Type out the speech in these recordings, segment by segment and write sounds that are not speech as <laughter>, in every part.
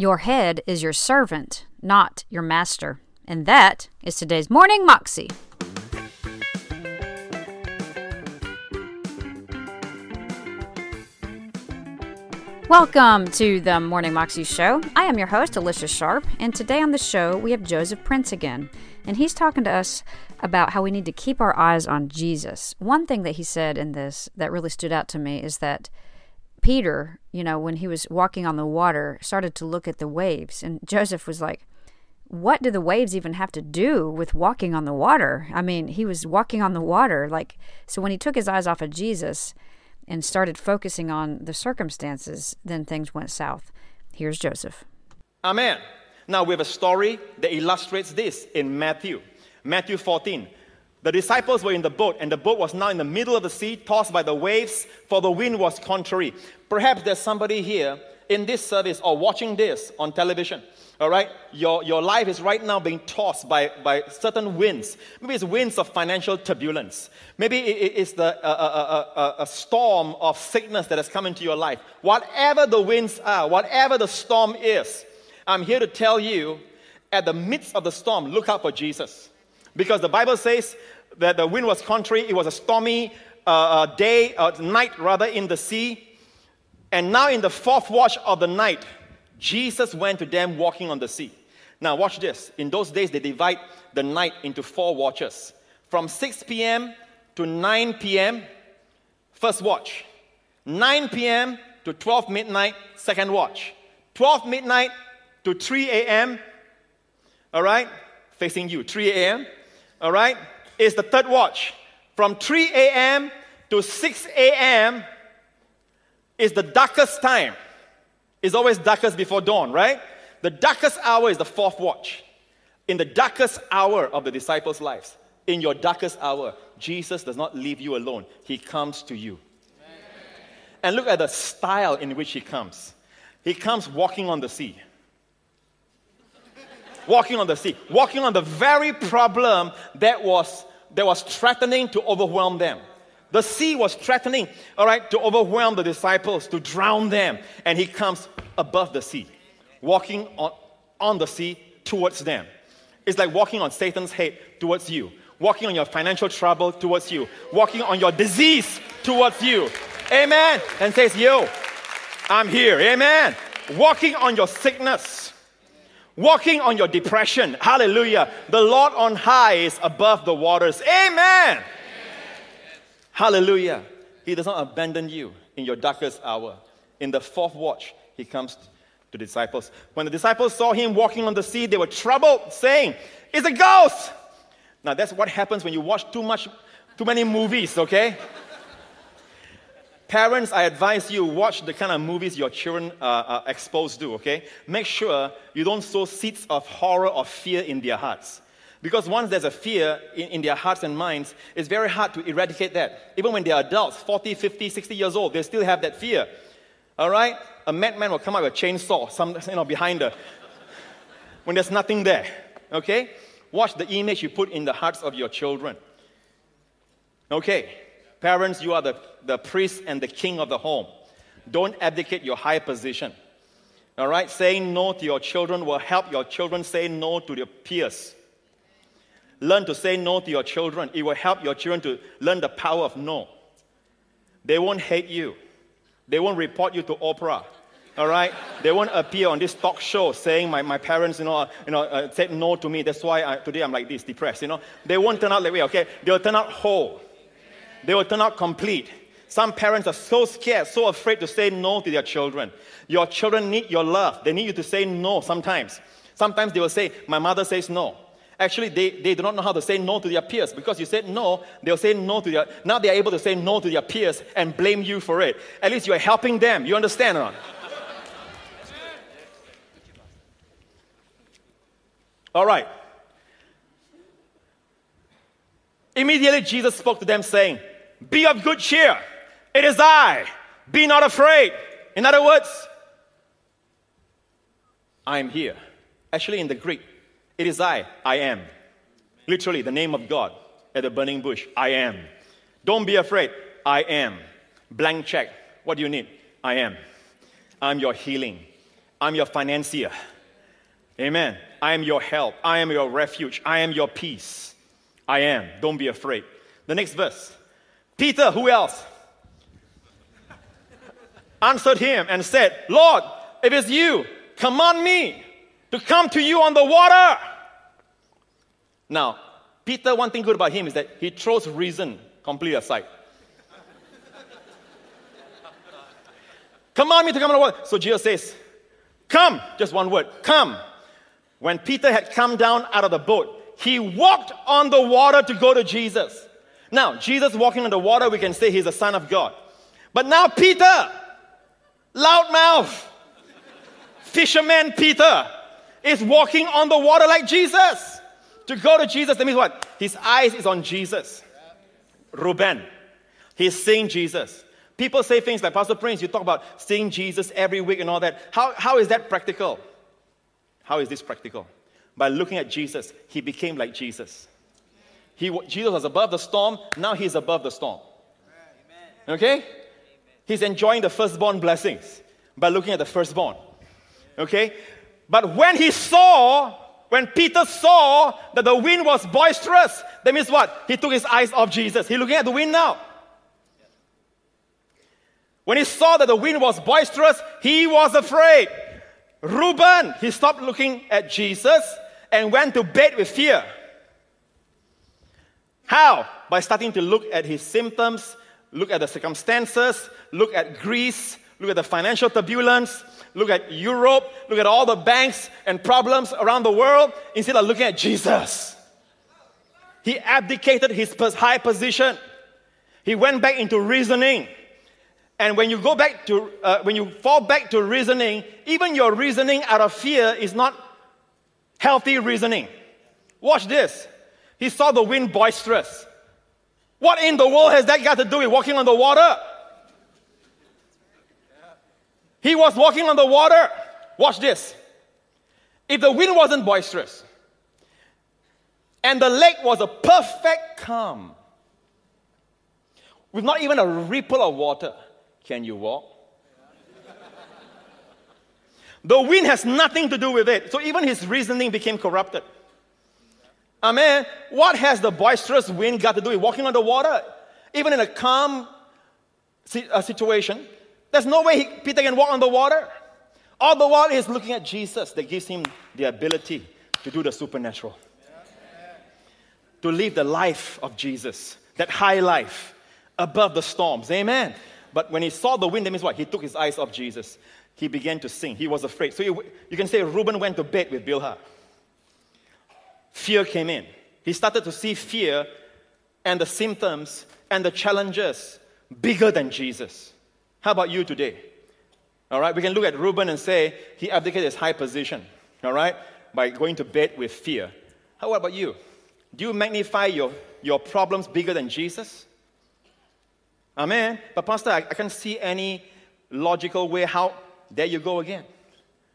Your head is your servant, not your master. And that is today's Morning Moxie. Welcome to the Morning Moxie Show. I am your host, Alicia Sharp, and today on the show we have Joseph Prince again. And he's talking to us about how we need to keep our eyes on Jesus. One thing that he said in this that really stood out to me is that Peter, you know, when he was walking on the water, started to look at the waves. And Joseph was like, What do the waves even have to do with walking on the water? I mean, he was walking on the water. Like, so when he took his eyes off of Jesus, and started focusing on the circumstances, then things went south. Here's Joseph. Amen. Now we have a story that illustrates this in Matthew. Matthew 14. The disciples were in the boat, and the boat was now in the middle of the sea, tossed by the waves, for the wind was contrary. Perhaps there's somebody here in this service or watching this on television all right? Your, your life is right now being tossed by, by certain winds. Maybe it's winds of financial turbulence. Maybe it, it's the, uh, uh, uh, a storm of sickness that has come into your life. Whatever the winds are, whatever the storm is, I'm here to tell you at the midst of the storm, look out for Jesus. Because the Bible says that the wind was contrary, it was a stormy uh, day, uh, night rather, in the sea. And now, in the fourth watch of the night, Jesus went to them walking on the sea. Now, watch this. In those days, they divide the night into four watches. From 6 p.m. to 9 p.m., first watch. 9 p.m. to 12 midnight, second watch. 12 midnight to 3 a.m., all right? Facing you, 3 a.m., all right? Is the third watch. From 3 a.m. to 6 a.m. is the darkest time. It's always darkest before dawn, right? The darkest hour is the fourth watch. In the darkest hour of the disciples' lives, in your darkest hour, Jesus does not leave you alone. He comes to you. Amen. And look at the style in which he comes. He comes walking on the sea. walking on the sea. Walking on the very problem that was, that was threatening to overwhelm them. The sea was threatening, all right, to overwhelm the disciples, to drown them. And he comes above the sea, walking on, on the sea towards them. It's like walking on Satan's head towards you, walking on your financial trouble towards you, walking on your disease towards you. Amen. And says, Yo, I'm here. Amen. Walking on your sickness, walking on your depression. Hallelujah. The Lord on high is above the waters. Amen. Hallelujah. He does not abandon you in your darkest hour. In the fourth watch, he comes to the disciples. When the disciples saw him walking on the sea, they were troubled, saying, It's a ghost! Now, that's what happens when you watch too much, too many movies, okay? Parents, I advise you watch the kind of movies your children are, are exposed to, okay? Make sure you don't sow seeds of horror or fear in their hearts. Because once there's a fear in, in, their hearts and minds, it's very hard to eradicate that. Even when they're adults, 40, 50, 60 years old, they still have that fear. All right? A madman will come out with a chainsaw some, you know, behind her <laughs> when there's nothing there. Okay? Watch the image you put in the hearts of your children. Okay? Parents, you are the, the priest and the king of the home. Don't abdicate your high position. All right? Saying no to your children will help your children say no to their peers. Learn to say no to your children. It will help your children to learn the power of no. They won't hate you. They won't report you to Oprah. All right? They won't appear on this talk show saying my, my parents, you know, uh, you know uh, said no to me. That's why I, today I'm like this, depressed, you know. They won't turn out that way, okay? They'll turn out whole. They will turn out complete. Some parents are so scared, so afraid to say no to their children. Your children need your love. They need you to say no sometimes. Sometimes they will say, My mother says no. Actually, they, they do not know how to say no to their peers because you said no, they'll say no to their. Now they are able to say no to their peers and blame you for it. At least you are helping them. You understand or not? All right. Immediately, Jesus spoke to them, saying, Be of good cheer. It is I. Be not afraid. In other words, I am here. Actually, in the Greek, it is I, I am. Literally, the name of God at the burning bush, I am. Don't be afraid, I am. Blank check. What do you need? I am. I'm your healing. I'm your financier. Amen. I am your help. I am your refuge. I am your peace. I am. Don't be afraid. The next verse. Peter, who else? Answered him and said, Lord, if it's you, command me to come to you on the water. Now, Peter, one thing good about him is that he throws reason completely aside. Command me to come on the water. So Jesus says, Come, just one word, come. When Peter had come down out of the boat, he walked on the water to go to Jesus. Now, Jesus walking on the water, we can say he's the Son of God. But now, Peter, loudmouth, fisherman Peter, is walking on the water like Jesus. To go to Jesus, that means what? His eyes is on Jesus. Ruben, he's seeing Jesus. People say things like, Pastor Prince, you talk about seeing Jesus every week and all that. How, how is that practical? How is this practical? By looking at Jesus, he became like Jesus. He, Jesus was above the storm, now he's above the storm. Okay? He's enjoying the firstborn blessings by looking at the firstborn. Okay? But when he saw, when Peter saw that the wind was boisterous, that means what? He took his eyes off Jesus. He's looking at the wind now. When he saw that the wind was boisterous, he was afraid. Reuben, he stopped looking at Jesus and went to bed with fear. How? By starting to look at his symptoms, look at the circumstances, look at Greece, look at the financial turbulence, look at Europe, look at all the banks and problems around the world, instead of looking at Jesus. He abdicated his high position. He went back into reasoning. And when you go back to, uh, when you fall back to reasoning, even your reasoning out of fear is not healthy reasoning. Watch this. He saw the wind boisterous. What in the world has that got to do with walking on the water? He was walking on the water. Watch this. If the wind wasn't boisterous and the lake was a perfect calm, with not even a ripple of water, can you walk? the wind has nothing to do with it. So even his reasoning became corrupted. Amen. What has the boisterous wind got to do with walking on the water? Even in a calm uh, situation, there's no way Peter can walk on the water. All the while he's looking at Jesus that gives him the ability to do the supernatural. To live the life of Jesus, that high life above the storms. Amen. But when he saw the wind, that means what? He took his eyes off Jesus. He began to sing. He was afraid. So you, you can say Reuben went to bed with Bilhah. Fear came in. He started to see fear and the symptoms and the challenges bigger than Jesus. How about you today? All right, we can look at Reuben and say he abdicated his high position, all right, by going to bed with fear. How about you? Do you magnify your, your problems bigger than Jesus? Amen. But, Pastor, I, I can't see any logical way how. There you go again.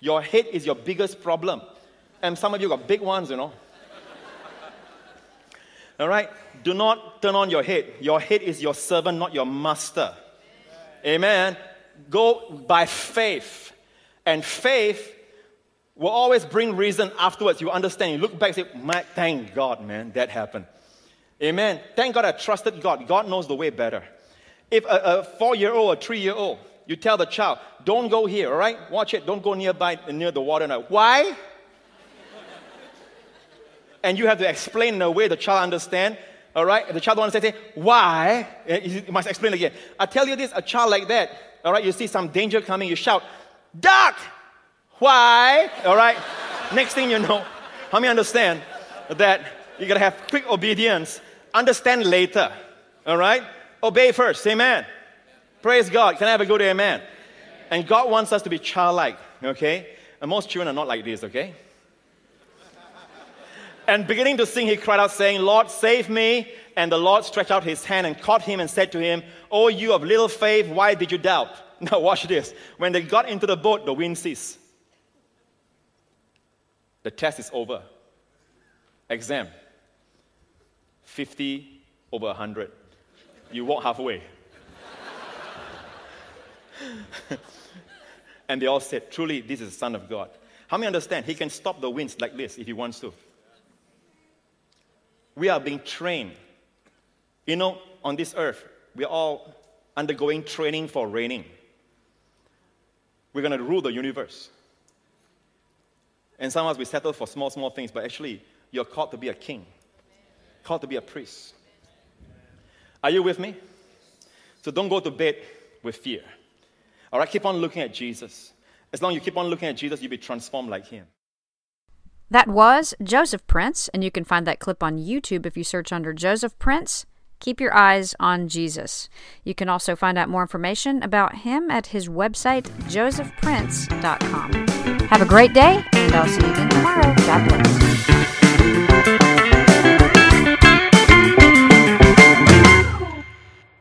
Your head is your biggest problem. And some of you got big ones, you know. All right? Do not turn on your head. Your head is your servant, not your master. Amen. Go by faith. And faith will always bring reason afterwards. You understand. You look back and say, thank God, man, that happened. Amen. Thank God I trusted God. God knows the way better. If a, a four year old or three year old, you tell the child, don't go here, all right? Watch it. Don't go nearby, near the water now. Why? And you have to explain in a way the child understand. All right, the child wants to say, why? Eh, you must explain again. I tell you this: a child like that, all right, you see some danger coming, you shout, duck. Why? All right. Next thing you know, how many understand that you gotta have quick obedience? Understand later. All right. Obey first. Amen. Praise God. Can I have a good amen? And God wants us to be childlike. Okay. And most children are not like this. Okay. And beginning to sing, he cried out, saying, Lord, save me. And the Lord stretched out his hand and caught him and said to him, Oh, you of little faith, why did you doubt? <laughs> Now, watch this. When they got into the boat, the wind ceased. The test is over. Exam 50 over 100. You walk halfway. <laughs> And they all said, Truly, this is the Son of God. How many understand? He can stop the winds like this if he wants to. We are being trained. You know, on this earth, we're all undergoing training for reigning. We're going to rule the universe. And sometimes we settle for small, small things, but actually, you're called to be a king, called to be a priest. Are you with me? So don't go to bed with fear. All right, keep on looking at Jesus. As long as you keep on looking at Jesus, you'll be transformed like him. That was Joseph Prince, and you can find that clip on YouTube if you search under Joseph Prince. Keep your eyes on Jesus. You can also find out more information about him at his website, josephprince.com. Have a great day, and I'll see you again tomorrow. God bless.